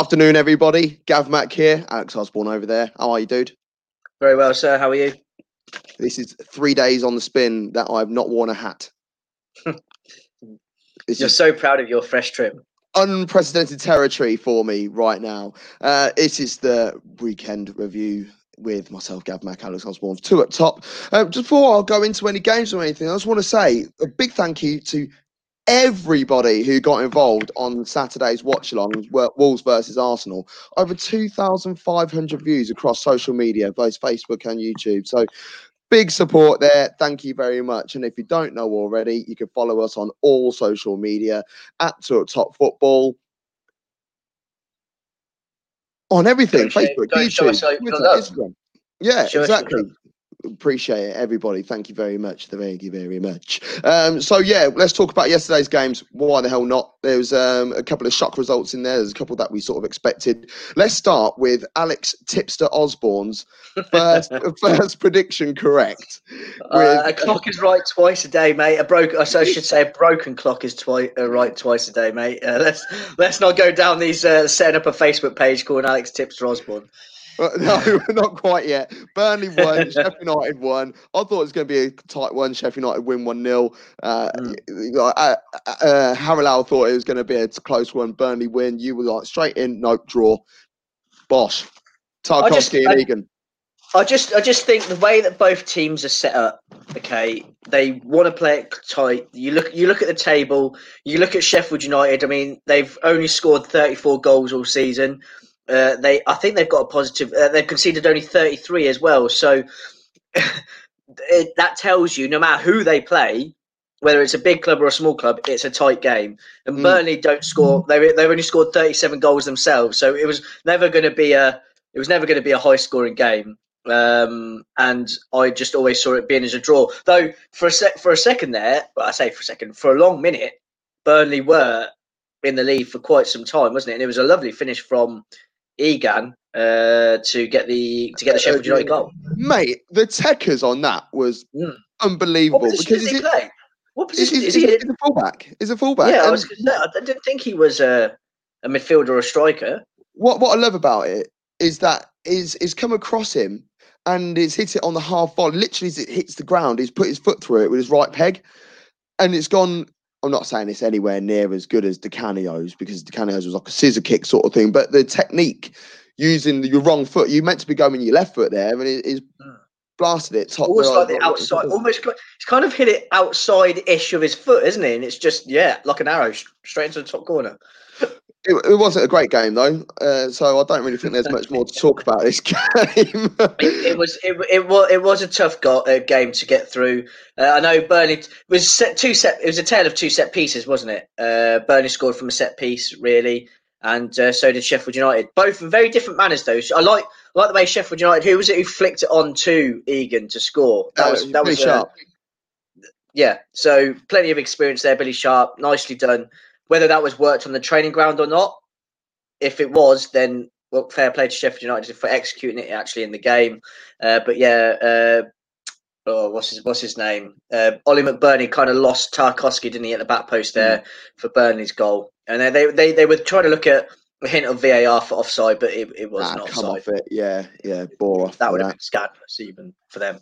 afternoon, everybody. Gav Mack here, Alex Osborne over there. How are you, dude? Very well, sir. How are you? This is three days on the spin that I've not worn a hat. You're so proud of your fresh trim. Unprecedented territory for me right now. Uh, it is the weekend review with myself, Gav Mack, Alex Osborne, Two Up Top. Uh, just before I'll go into any games or anything, I just want to say a big thank you to everybody who got involved on Saturday's watch along Wolves versus Arsenal. Over 2,500 views across social media, both Facebook and YouTube. So big support there. Thank you very much. And if you don't know already, you can follow us on all social media at Top Football. On everything, Facebook, YouTube, Twitter, Instagram. Yeah, exactly appreciate it, everybody. Thank you very much. Thank you very much. Um, so yeah, let's talk about yesterday's games. Why the hell not? There was um, a couple of shock results in there. There's a couple that we sort of expected. Let's start with Alex Tipster Osborne's first first prediction correct. Uh, a clock is right twice a day, mate. A broken, I should say, a broken clock is twice uh, right twice a day, mate. Uh, let's let's not go down these uh, setting up a Facebook page called Alex Tipster Osborne. No, not quite yet. Burnley won, Sheffield United won. I thought it was going to be a tight one. Sheffield United win 1 0. Uh, mm. uh, uh, Harry thought it was going to be a close one. Burnley win. You were like straight in, nope, draw. Bosh. Tarkowski and Egan. I just, I just think the way that both teams are set up, okay, they want to play it tight. You look, you look at the table. You look at Sheffield United. I mean, they've only scored 34 goals all season. Uh, they, I think they've got a positive. Uh, they've conceded only 33 as well. So it, that tells you, no matter who they play, whether it's a big club or a small club, it's a tight game. And mm. Burnley don't score. They they've only scored 37 goals themselves. So it was never going to be a. It was never going to be a high scoring game. Um, and I just always saw it being as a draw. Though for a sec, for a second there, well, I say for a second, for a long minute, Burnley were in the lead for quite some time, wasn't it? And it was a lovely finish from Egan uh, to get the to get the Sheffield United goal. Mate, the techers on that was mm. unbelievable. What because he play? What position is, is, is he? Is a fullback. Is a fullback. Yeah, I, was, I didn't think he was a, a midfielder or a striker. What what I love about it is that is is come across him and he's hit it on the half volley. Literally, as it hits the ground, he's put his foot through it with his right peg, and it's gone I'm not saying it's anywhere near as good as Di Canio's because Di Canio's was like a scissor kick sort of thing, but the technique using your wrong foot, you meant to be going your left foot there, and it is hmm. blasted it top. Almost like the outside, almost it's kind of hit it outside ish of his foot, isn't it? And it's just yeah, like an arrow straight into the top corner. It, it, wasn't a great game though, uh, so I don't really think there's much more to talk about this game. it, it, was it, it was it was a tough go- uh, game to get through. Uh, I know Burnley was set two set. It was a tale of two set pieces, wasn't it? Uh, Burnley scored from a set piece, really, and uh, so did Sheffield United. Both in very different manners, though. So I like I like the way Sheffield United. Who was it who flicked it on to Egan to score? That was that was sharp. Yeah, so plenty of experience there, Billy Sharp. Nicely done. Whether that was worked on the training ground or not, if it was, then well, fair play to Sheffield United for executing it actually in the game. Uh, but yeah, uh, oh, what's his what's his name? Uh, Oli McBurnie kind of lost Tarkowski, didn't he, at the back post there mm. for Burnley's goal? And they, they they were trying to look at a hint of VAR for offside, but it, it was not offside. off it. Yeah, yeah, bore off. That would have been scandalous even for them.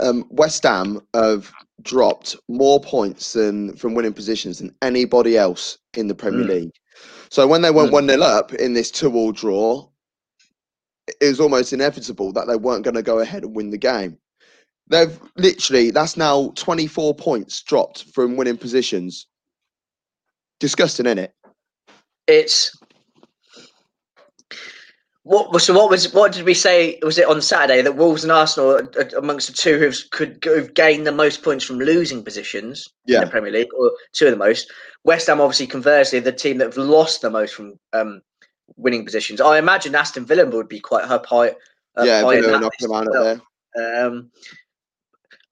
Um, West Ham have dropped more points than from winning positions than anybody else in the Premier mm. League. So when they went mm. 1 0 up in this two all draw, it was almost inevitable that they weren't going to go ahead and win the game. They've literally, that's now 24 points dropped from winning positions. Disgusting, isn't it? It's what so? What was what did we say? Was it on Saturday that Wolves and Arsenal are amongst the two who've could have gained the most points from losing positions yeah. in the Premier League, or two of the most? West Ham, obviously, conversely, the team that have lost the most from um, winning positions. I imagine Aston Villa would be quite up high. Up yeah, high Villa knocked them out well. there. Um,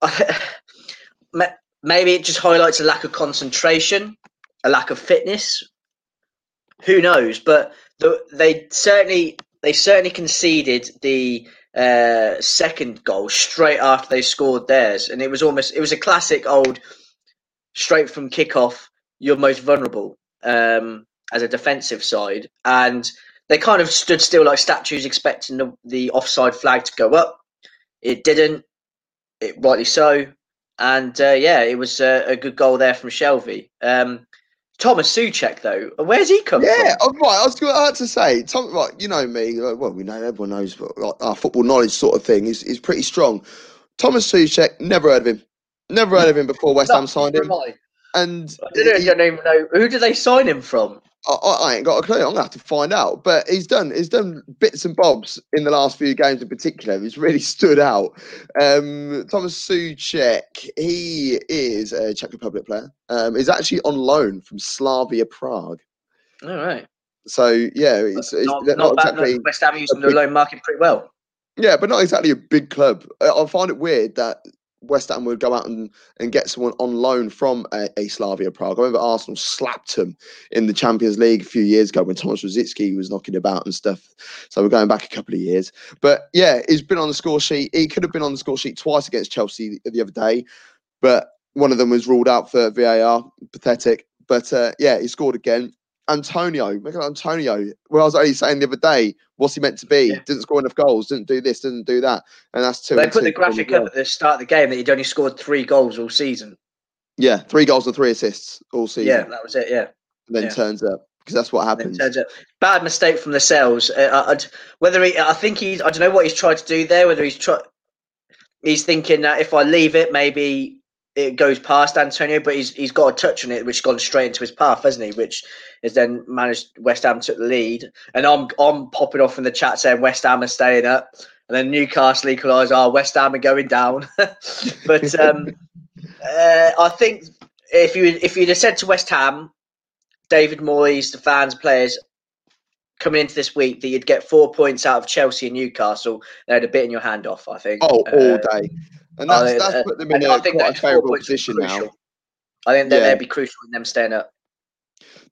maybe it just highlights a lack of concentration, a lack of fitness. Who knows? But the, they certainly they certainly conceded the uh, second goal straight after they scored theirs, and it was almost it was a classic old straight from kickoff. You're most vulnerable, um, as a defensive side, and they kind of stood still like statues, expecting the, the offside flag to go up. It didn't. It rightly so, and uh, yeah, it was a, a, good goal there from Shelvey. Um, Thomas Soucek, though, where's he come yeah, from? Yeah, right. I was going to say, Tom, right, you know me. Well, we know everyone knows, but like, our football knowledge sort of thing is, is pretty strong. Thomas Soucek, never heard of him. Never heard of him before West Ham signed him. And I don't, he, I don't, even know who did they sign him from. I, I, ain't got a clue. I'm gonna have to find out. But he's done he's done bits and bobs in the last few games in particular. He's really stood out. Um, Thomas Soucek, he is a Czech Republic player. Um, he's actually on loan from Slavia Prague. All right. So yeah, it's, it's not, not, not exactly West Ham using the loan market pretty well. Yeah, but not exactly a big club. I find it weird that West Ham would go out and, and get someone on loan from a, a Slavia Prague. I remember Arsenal slapped him in the Champions League a few years ago when Thomas Rosicky was knocking about and stuff. So we're going back a couple of years. But yeah, he's been on the score sheet. He could have been on the score sheet twice against Chelsea the, the other day, but one of them was ruled out for VAR. Pathetic. But uh, yeah, he scored again. Antonio, Michael Antonio, well, I was only saying the other day, what's he meant to be? Yeah. Didn't score enough goals, didn't do this, didn't do that. And that's two. They put the graphic up at the start of the game that he'd only scored three goals all season. Yeah, three goals and three assists all season. Yeah, that was it, yeah. And then yeah. turns up because that's what happens. Bad mistake from Lascelles. Uh, whether he, I think he's, I don't know what he's tried to do there. Whether he's try, he's thinking that if I leave it, maybe it goes past Antonio, but he's he's got a touch on it, which has gone straight into his path, hasn't he? Which has then managed West Ham took the lead, and I'm I'm popping off in the chat saying West Ham are staying up, and then Newcastle equalise. Oh, West Ham are going down, but um, uh, I think if you if you'd have said to West Ham, David Moyes, the fans, players coming into this week that you'd get four points out of Chelsea and Newcastle, they'd have bitten your hand off. I think. Oh, all uh, day. And that's, that's uh, put them in a, quite a favourable position now. I think yeah. they'd be crucial in them staying up.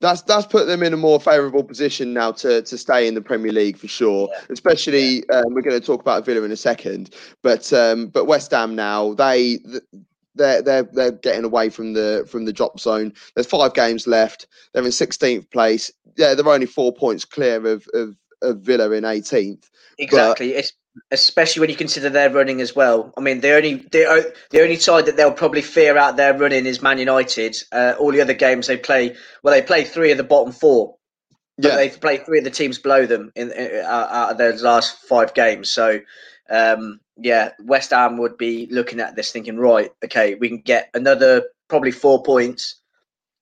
That's that's put them in a more favourable position now to to stay in the Premier League for sure. Yeah. Especially yeah. Um, we're going to talk about Villa in a second, but um, but West Ham now they they're they're they're getting away from the from the drop zone. There's five games left. They're in 16th place. Yeah, they're only four points clear of of, of Villa in 18th. Exactly. But, it's especially when you consider their running as well. I mean, the only the, the only side that they'll probably fear out their running is Man United. Uh, all the other games they play, well, they play three of the bottom four. Yeah. they play three of the teams below them in, in out of their last five games. So, um, yeah, West Ham would be looking at this thinking, right, okay, we can get another probably four points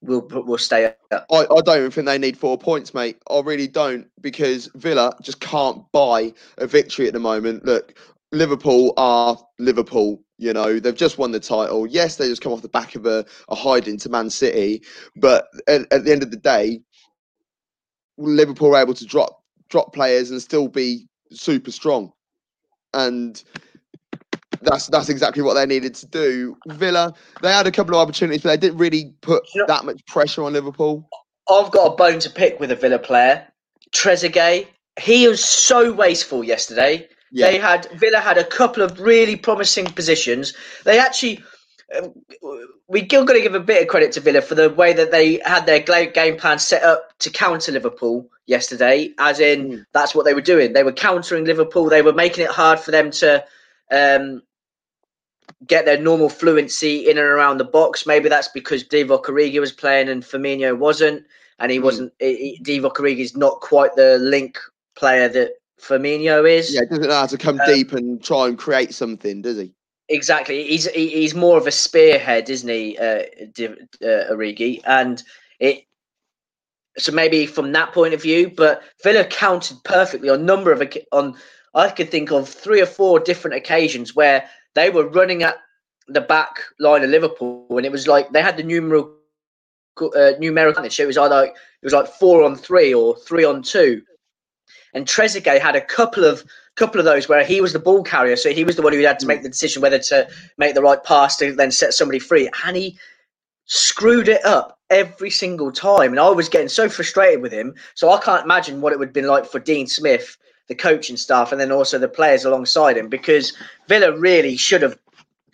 we'll we'll stay up. I, I don't even think they need four points, mate. I really don't because Villa just can't buy a victory at the moment. Look, Liverpool are Liverpool. You know, they've just won the title. Yes, they just come off the back of a, a hiding to Man City, but at, at the end of the day, Liverpool are able to drop drop players and still be super strong. And that's that's exactly what they needed to do. Villa, they had a couple of opportunities, but they didn't really put you know, that much pressure on Liverpool. I've got a bone to pick with a Villa player, Trezeguet. He was so wasteful yesterday. Yeah. They had Villa had a couple of really promising positions. They actually. Um, we still got to give a bit of credit to Villa for the way that they had their game plan set up to counter Liverpool yesterday. As in, mm. that's what they were doing. They were countering Liverpool. They were making it hard for them to um, get their normal fluency in and around the box. Maybe that's because Divock Origi was playing and Firmino wasn't, and he mm. wasn't. He, Divock Origi is not quite the link player that Firmino is. Yeah, doesn't know how to come um, deep and try and create something, does he? Exactly. He's he's more of a spearhead, isn't he, uh, Div, uh, Origi? And it. So maybe from that point of view, but Villa counted perfectly on number of on. I could think of three or four different occasions where they were running at the back line of Liverpool, and it was like they had the numeral uh, numerical It was either it was like four on three or three on two, and Trezeguet had a couple of couple of those where he was the ball carrier, so he was the one who had to make the decision whether to make the right pass to then set somebody free, and he screwed it up every single time, and I was getting so frustrated with him. So I can't imagine what it would have been like for Dean Smith the coaching staff, and then also the players alongside him, because Villa really should have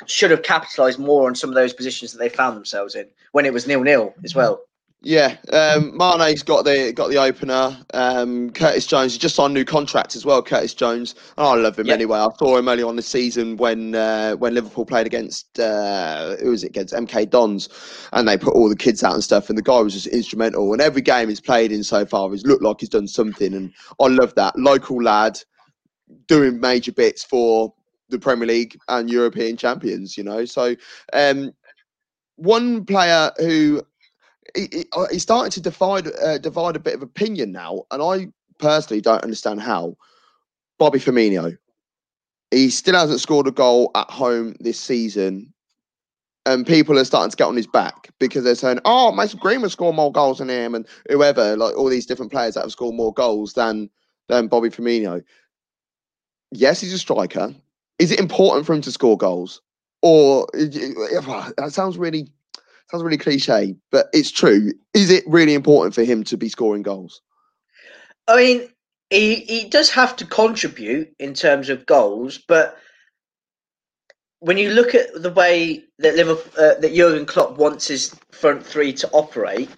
should have capitalised more on some of those positions that they found themselves in when it was nil nil as well. Yeah, um, Mane's got the got the opener. Um, Curtis Jones he just signed a new contract as well. Curtis Jones, I love him anyway. I saw him early on the season when uh, when Liverpool played against uh, who was it against MK Dons, and they put all the kids out and stuff. And the guy was just instrumental. And every game he's played in so far, he's looked like he's done something. And I love that local lad doing major bits for the Premier League and European champions. You know, so um, one player who uh, he's starting to divide uh, divide a bit of opinion now, and I personally don't understand how. Bobby Firmino, he still hasn't scored a goal at home this season, and people are starting to get on his back because they're saying, "Oh, Mason Greenwood scored more goals than him," and whoever, like all these different players that have scored more goals than than Bobby Firmino. Yes, he's a striker. Is it important for him to score goals, or that sounds really sounds really cliche, but it's true. Is it really important for him to be scoring goals? I mean, he he does have to contribute in terms of goals, but when you look at the way that Liverpool, uh, that Jurgen Klopp wants his front three to operate,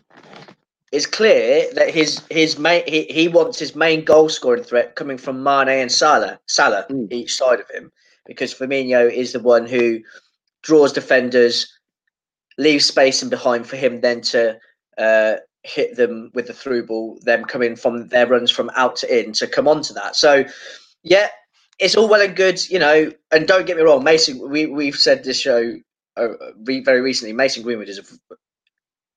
it's clear that his his main he, he wants his main goal scoring threat coming from Mane and Salah Salah Mm. each side of him, because Firmino is the one who draws defenders, leaves space in behind for him then to uh, hit them with the through ball, them coming from their runs from out to in to come onto that. So, yeah, it's all well and good, you know. And don't get me wrong, Mason. We we've said this show uh, re- very recently. Mason Greenwood is a,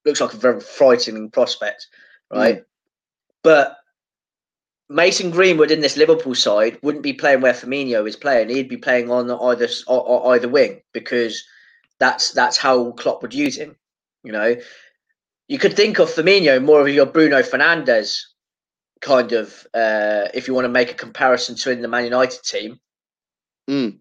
looks like a very frightening prospect, right? But Mason Greenwood in this Liverpool side wouldn't be playing where Firmino is playing. He'd be playing on either or either wing because that's that's how Klopp would use him. You know, you could think of Firmino more of your Bruno Fernandes kind of, uh, if you want to make a comparison to in the Man United team. Mm.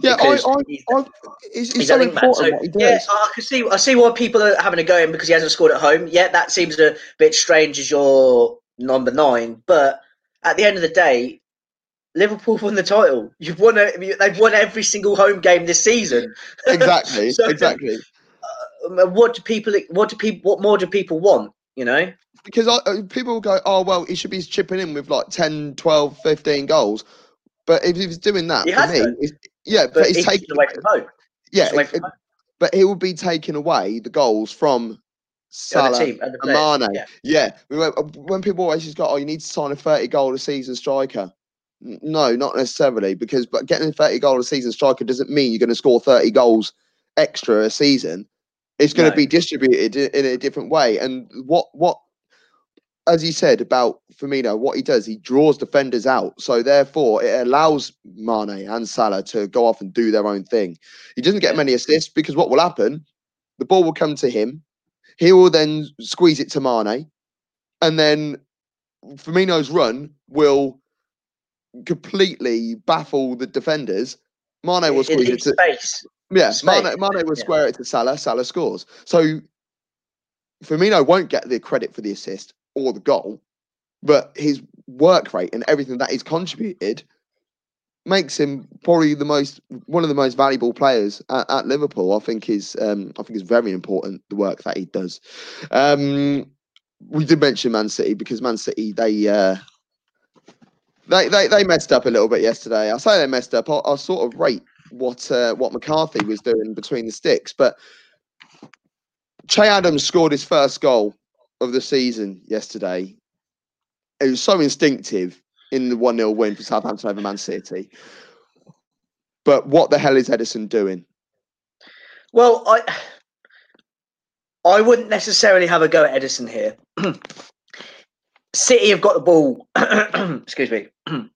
Yeah, I, because I, he's- I, it's he's so a link man. important So, what he does. yeah, I can see. I see why people are having a go him because he hasn't scored at home. Yeah, that seems a bit strange as your number nine. But at the end of the day, Liverpool won the title. You've won. A, they've won every single home game this season. exactly, So- exactly. Um, What do people? What do people? What more do people want? You know. Because I, uh, people will go, oh, well, he should be chipping in with like 10, 12, 15 goals. But if he's doing that, He for me, it's, yeah, but, But he's he's taking away from home. yeah, from home. but he will be taking away the goals from Salah team, and. Mane. Yeah. Yeah, when people always just go, "Oh, you need to sign a thirty goal a season striker." No, not necessarily, because but getting a thirty goal a season striker doesn't mean you're going to score thirty goals extra a season. It's going to be distributed in a different way. And what what, as you said about Firmino, what he does, he draws defenders out. So therefore, it allows Mane and Salah to go off and do their own thing. He doesn't get many assists because what will happen? The ball will come to him. He will then squeeze it to Mane, and then Firmino's run will completely baffle the defenders. Mane will squeeze it to space. yeah. space, Mane, Mane will yeah. square it to Salah. Salah scores. So Firmino won't get the credit for the assist or the goal, but his work rate and everything that he's contributed makes him probably the most one of the most valuable players at, at Liverpool. I think is um, I think is very important the work that he does. Um, we did mention Man City because Man City they. Uh, they, they they messed up a little bit yesterday. I say they messed up. I, I sort of rate what uh, what McCarthy was doing between the sticks, but Che Adams scored his first goal of the season yesterday. It was so instinctive in the 1 0 win for Southampton over Man City. But what the hell is Ederson doing? Well, I I wouldn't necessarily have a go at Ederson here. City have got the ball. excuse me.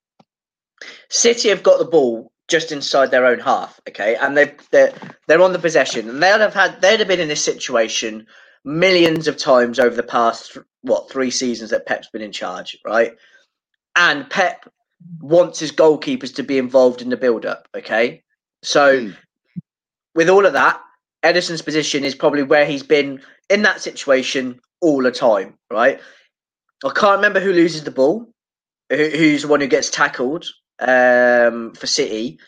City have got the ball just inside their own half. Okay, and they they're they're on the possession, and they'd have had they'd have been in this situation millions of times over the past what three seasons that Pep's been in charge, right? And Pep wants his goalkeepers to be involved in the build-up. Okay, so Hmm. with all of that, Ederson's position is probably where he's been in that situation all the time, right? I can't remember who loses the ball, who's the one who gets tackled um, for City,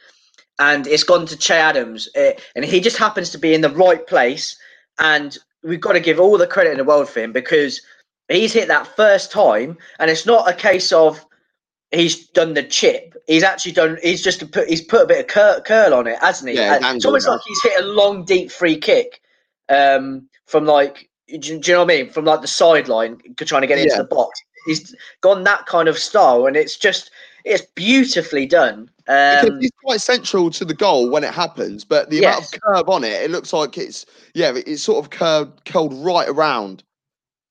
and it's gone to Che Adams, eh, and he just happens to be in the right place. And we've got to give all the credit in the world for him because he's hit that first time, and it's not a case of he's done the chip. He's actually done. He's just put. He's put a bit of cur- curl on it, hasn't he? Yeah, it's almost like he's hit a long, deep free kick um, from like. Do, do, you know what I mean? From like the sideline, trying to get into the box. He's gone that kind of style, and it's just it's beautifully done. Um, it's quite central to the goal when it happens, but the yes. amount of curve on it, it looks like it's yeah, it's sort of curved, curled right around,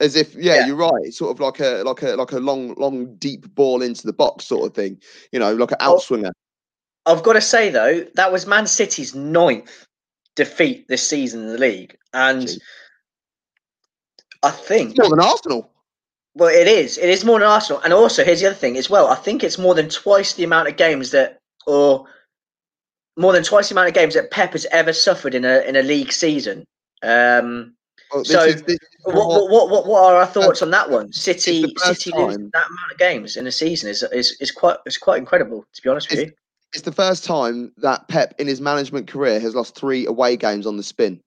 as if yeah, yeah, you're right. It's sort of like a like a like a long, long, deep ball into the box sort of thing. You know, like an outswinger. I've got to say though, that was Man City's ninth defeat this season in the league, and Jeez. I think it's more than Arsenal. Well, it is. It is more than Arsenal, and also here's the other thing as well. I think it's more than twice the amount of games that, or more than twice the amount of games that Pep has ever suffered in a in a league season. Um, well, so, is, what, what, what, what, what are our thoughts on that one? City, City losing that amount of games in a season is is is quite is quite incredible. To be honest with you, it's the first time that Pep in his management career has lost three away games on the spin.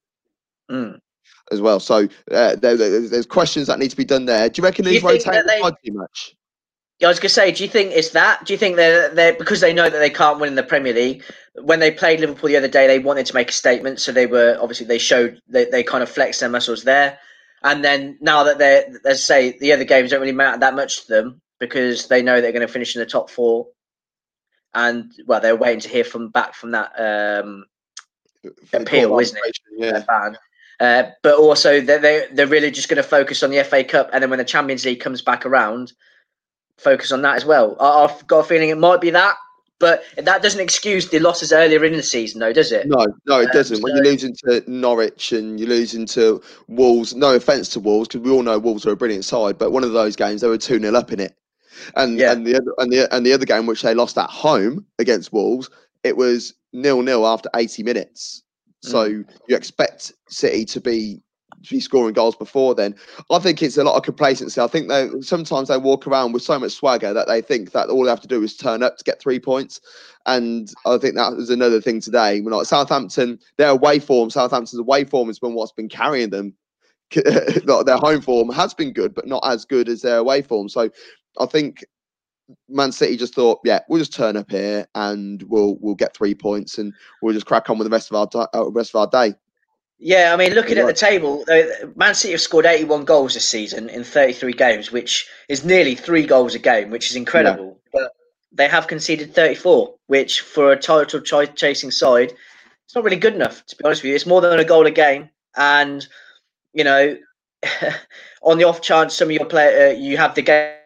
Mm as well. So uh, there, there's questions that need to be done there. Do you reckon he's rotating they, too much? Yeah, I was gonna say, do you think it's that? Do you think they're they because they know that they can't win in the Premier League? When they played Liverpool the other day, they wanted to make a statement, so they were obviously they showed they, they kind of flexed their muscles there. And then now that they're let's say the other games don't really matter that much to them because they know they're going to finish in the top four, and well, they're waiting to hear from back from that um, appeal, isn't it? Yeah. Uh, but also they're, they, they're really just going to focus on the FA Cup, and then when the Champions League comes back around, focus on that as well. I, have got a feeling it might be that, but that doesn't excuse the losses earlier in the season, though, does it? No, no, it doesn't. Um, when you're losing to Norwich and you're losing to Wolves, no offence to Wolves, because we all know Wolves are a brilliant side, but one of those games they were two 0 up in it, and yeah. and the other and the and the other game which they lost at home against Wolves, it was nil nil after 80 minutes. So mm. you expect City to be to be scoring goals before then. I think it's a lot of complacency. I think they sometimes they walk around with so much swagger that they think that all they have to do is turn up to get three points. And I think that was another thing today. When like Southampton, their away form, Southampton's away form has been what's been carrying them. their home form has been good, but not as good as their away form. So I think Man City just thought, yeah, we'll just turn up here and we'll we'll get three points and we'll just crack on with the rest of our uh, rest of our day. Yeah, I mean, looking at the table, Man City have scored 81 goals this season in 33 games, which is nearly three goals a game, which is incredible. Yeah. But they have conceded 34, which for a title chasing side, it's not really good enough. To be honest with you, it's more than a goal a game, and you know, on the off chance some of your player uh, you have the game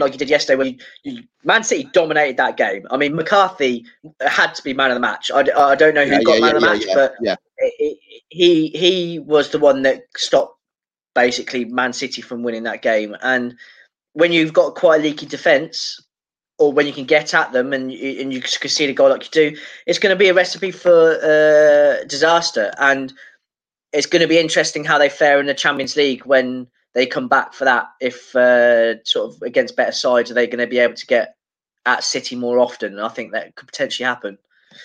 like you did yesterday, when you, you, Man City dominated that game. I mean, McCarthy had to be man of the match. I, I don't know who yeah, got yeah, man yeah, of the match, but it, it, he he was the one that stopped basically Man City from winning that game. And when you've got quite a leaky defence, or when you can get at them and you, and you concede a goal like you do, it's going to be a recipe for uh, disaster. And it's going to be interesting how they fare in the Champions League when they come back for that if uh, sort of against better sides are they going to be able to get at City more often? And I think that could potentially happen.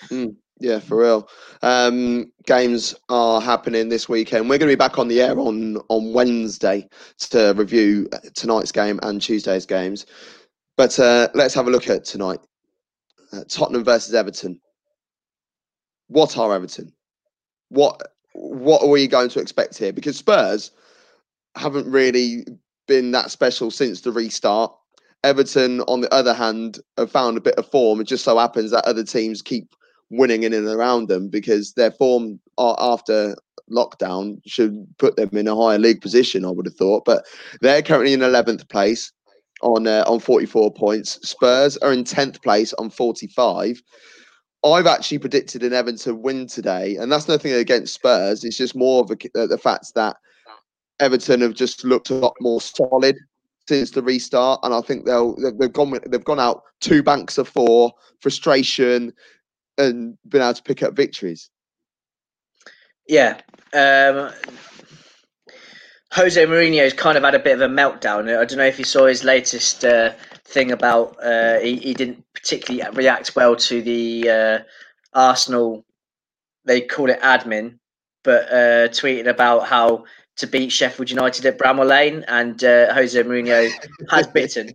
Mm, yeah, for real. Um, games are happening this weekend. We're going to be back on the air on on Wednesday to review tonight's game and Tuesday's games. But uh, let's have a look at tonight. Uh, Tottenham versus Everton. What are Everton? What what are we going to expect here? Because Spurs haven't really been that special since the restart. Everton, on the other hand, have found a bit of form. It just so happens that other teams keep winning in and around them because their form after lockdown should put them in a higher league position. I would have thought, but they're currently in eleventh place on uh, on forty four points. Spurs are in tenth place on forty five. I've actually predicted an Everton win today, and that's nothing against Spurs. It's just more of a, uh, the fact that Everton have just looked a lot more solid since the restart, and I think they'll they've gone they've gone out two banks of four, frustration, and been able to pick up victories. Yeah, um, Jose Mourinho's kind of had a bit of a meltdown. I don't know if you saw his latest uh, thing about uh, he, he didn't particularly react well to the uh, Arsenal. They call it admin, but uh, tweeted about how to beat Sheffield United at Bramall Lane, and uh, Jose Mourinho has bitten.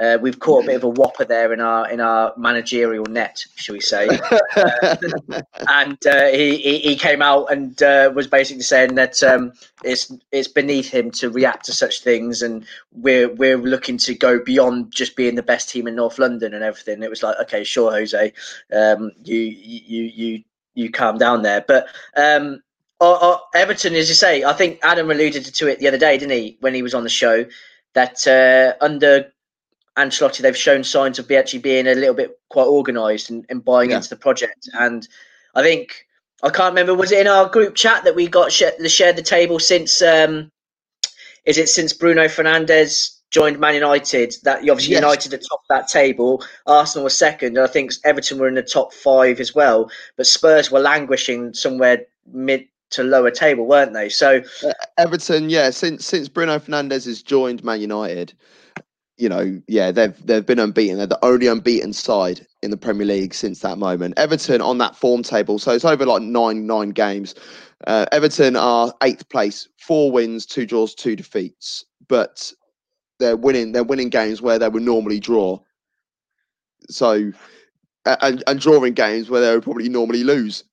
Uh, we've caught a bit of a whopper there in our in our managerial net, shall we say? Uh, and uh, he, he, he came out and uh, was basically saying that um, it's it's beneath him to react to such things, and we're we're looking to go beyond just being the best team in North London and everything. It was like, okay, sure, Jose, um, you you you you calm down there, but. Um, Everton, as you say, I think Adam alluded to it the other day, didn't he, when he was on the show, that uh, under Ancelotti, they've shown signs of be actually being a little bit quite organised and, and, buying yeah. into the project. And I think I can't remember was it in our group chat that we got sh- shared the table since um, is it since Bruno Fernandes joined Man United that obviously yes. United at top of that table, Arsenal were second, and I think Everton were in the top five as well. But Spurs were languishing somewhere mid to lower table, weren't they? So uh, Everton, yeah, since since Bruno Fernandes has joined Man United, you know, yeah, they've they've been unbeaten. They're the only unbeaten side in the Premier League since that moment. Everton on that form table, so it's over like nine nine games. Uh, Everton are eighth place, four wins, two draws, two defeats, but they're winning. They're winning games where they would normally draw. So, and and drawing games where they would probably normally lose.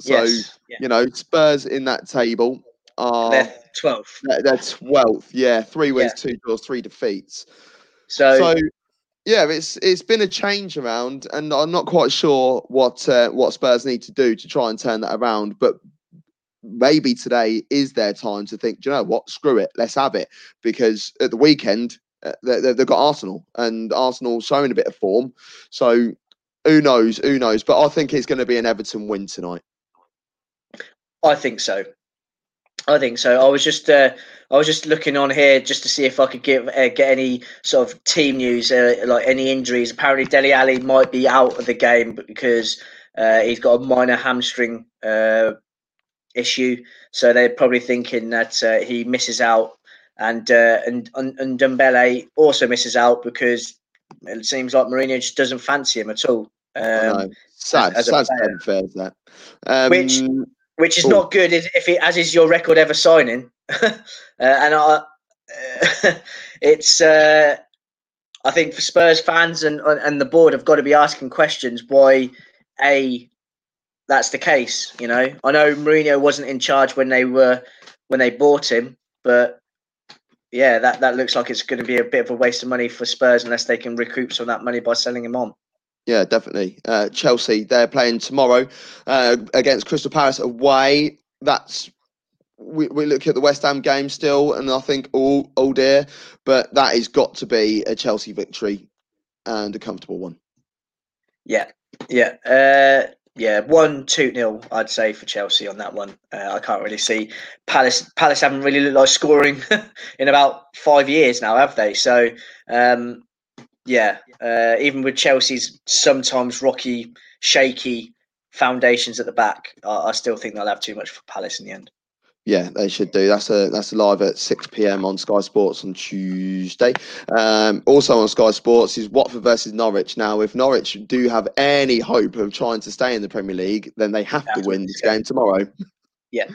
So yes. yeah. you know, Spurs in that table are they're twelfth. They're twelfth. Yeah, three wins, yeah. two draws, three defeats. So, so yeah, it's it's been a change around, and I'm not quite sure what uh, what Spurs need to do to try and turn that around. But maybe today is their time to think. Do you know what? Screw it, let's have it. Because at the weekend uh, they, they've got Arsenal, and Arsenal showing a bit of form. So who knows? Who knows? But I think it's going to be an Everton win tonight. I think so. I think so. I was just uh, I was just looking on here just to see if I could get uh, get any sort of team news, uh, like any injuries. Apparently, Dele Alli might be out of the game because uh, he's got a minor hamstring uh, issue. So they're probably thinking that uh, he misses out, and and and Ndombele also misses out because it seems like Mourinho just doesn't fancy him at all. Um, sad, as, as sad unfair that. Um, Which which is Ooh. not good if it as is your record ever signing. uh, and I, uh, it's uh, I think for Spurs fans and and the board have got to be asking questions why a that's the case. You know, I know Mourinho wasn't in charge when they were when they bought him, but yeah, that that looks like it's going to be a bit of a waste of money for Spurs unless they can recoup some of that money by selling him on. Yeah, definitely. Uh, Chelsea, they're playing tomorrow uh, against Crystal Palace away. That's we, we look at the West Ham game still, and I think all oh dear, but that has got to be a Chelsea victory and a comfortable one. Yeah, yeah, uh, yeah. One two nil, I'd say for Chelsea on that one. Uh, I can't really see Palace. Palace haven't really looked like scoring in about five years now, have they? So um, yeah, uh, even with Chelsea's sometimes rocky, shaky foundations at the back, I, I, still think they'll have too much for Palace in the end. Yeah, they should do. That's a that's a live at six pm on Sky Sports on Tuesday. Um, also on Sky Sports is Watford versus Norwich. Now, if Norwich do have any hope of trying to stay in the Premier League, then they have to win this game tomorrow. Yeah,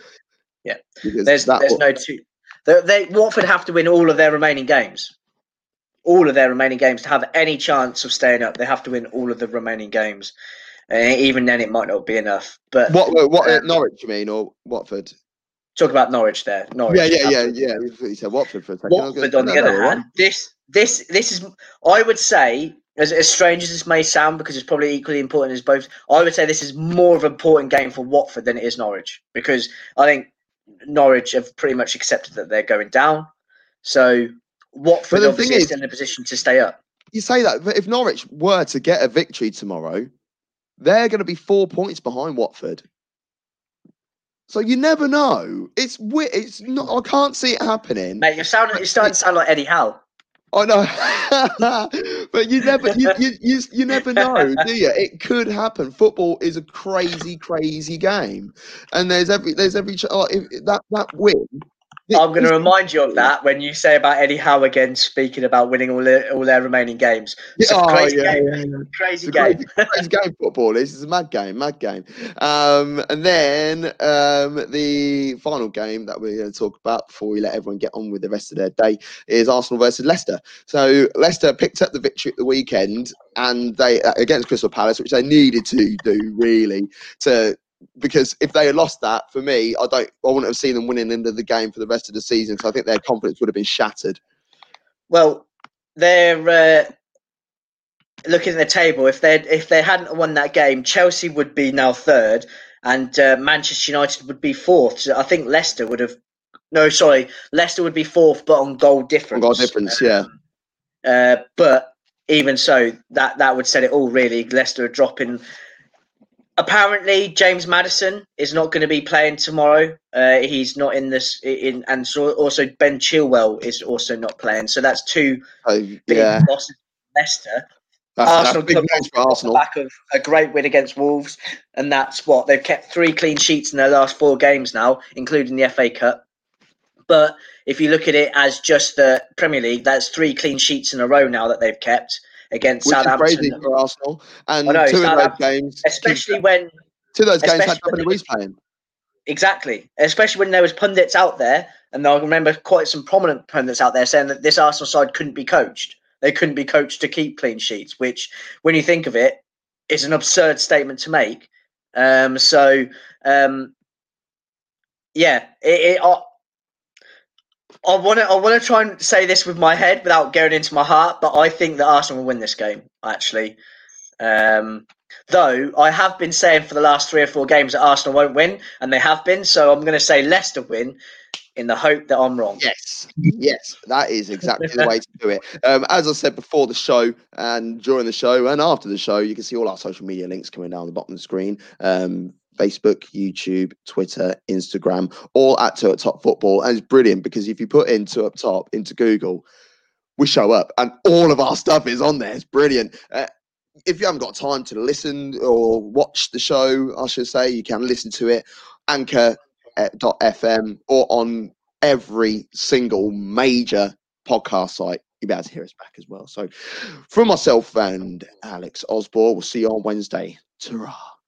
yeah. Because there's there's no two. They, they Watford have to win all of their remaining games all of their remaining games to have any chance of staying up. They have to win all of the remaining games. And even then, it might not be enough. But what? What? Uh, Norwich, you mean, or Watford? Talk about Norwich there. Norwich. Yeah, yeah, yeah, yeah. You said Watford for a second. Watford, on the other hand, this, this, this is. I would say, as, as strange as this may sound, because it's probably equally important as both. I would say this is more of an important game for Watford than it is Norwich, because I think Norwich have pretty much accepted that they're going down. So Watford the obviously is in a position to stay up. You say that, but if Norwich were to get a victory tomorrow, they're going to be four points behind Watford. So you never know. It's it's not. I can't see it happening. Mate, you're sounding. You're starting to sound like Eddie Howe. I know, but you never, you, you, you, you never know, do you? It could happen. Football is a crazy, crazy game, and there's every, there's every, oh, if that that win I'm going to remind you of that when you say about Eddie Howe again speaking about winning all their, all their remaining games. It's Oh, a crazy yeah, game. yeah, yeah. Crazy game. crazy, crazy game football is. It's a mad game, mad game. Um, and then um, the final game that we're going to talk about before we let everyone get on with the rest of their day is Arsenal versus Leicester. So Leicester picked up the victory at the weekend, and they uh, against Crystal Palace, which they needed to do really to. Because if they had lost that, for me, I don't, I wouldn't have seen them winning into the game for the rest of the season. Because I think their confidence would have been shattered. Well, they're uh, looking at the table. If they if they hadn't won that game, Chelsea would be now third, and uh, Manchester United would be fourth. So I think Leicester would have. No, sorry, Leicester would be fourth, but on goal difference. On Goal difference, yeah. Uh, but even so, that that would set it all. Really, Leicester are dropping. Apparently, James Maddison is not going to be playing tomorrow. Uh, he's not in this. In and so also Ben Chilwell is also not playing. So that's two big yeah, losses Leicester. that's, Arsenal that's big come Arsenal. back of a great win against Wolves, and that's what they've kept three clean sheets in their last four games now, including the FA Cup. But if you look at it as just the Premier League, that's three clean sheets in a row now that they've kept against which Southampton. crazy for Arsenal. And know, two of those games, Especially when two of those games had especially when David it Luiz playing. Exactly. Especially when there was pundits out there, and I remember quite some prominent pundits out there saying that this Arsenal side couldn't be coached. They couldn't be coached to keep clean sheets, which, when you think of it, is an absurd statement to make. Um, so, um, yeah, it, it, I want to I want to try and say this with my head without going into my heart, but I think that Arsenal will win this game. Actually, um, though I have been saying for the last three or four games that Arsenal won't win, and they have been. So I'm going to say Leicester win, in the hope that I'm wrong. Yes, yes, that is exactly the way to do it. Um, as I said before the show and during the show and after the show, you can see all our social media links coming down the bottom of the screen. Um, Facebook, YouTube, Twitter, Instagram, all at Two Up Top Football. And it's brilliant because if you put in Two Up Top into Google, we show up and all of our stuff is on there. It's brilliant. Uh, if you haven't got time to listen or watch the show, I should say, you can listen to it. Anchor.fm or on every single major podcast site. You'll be able to hear us back as well. So, from myself and Alex Osborne, we'll see you on Wednesday. ta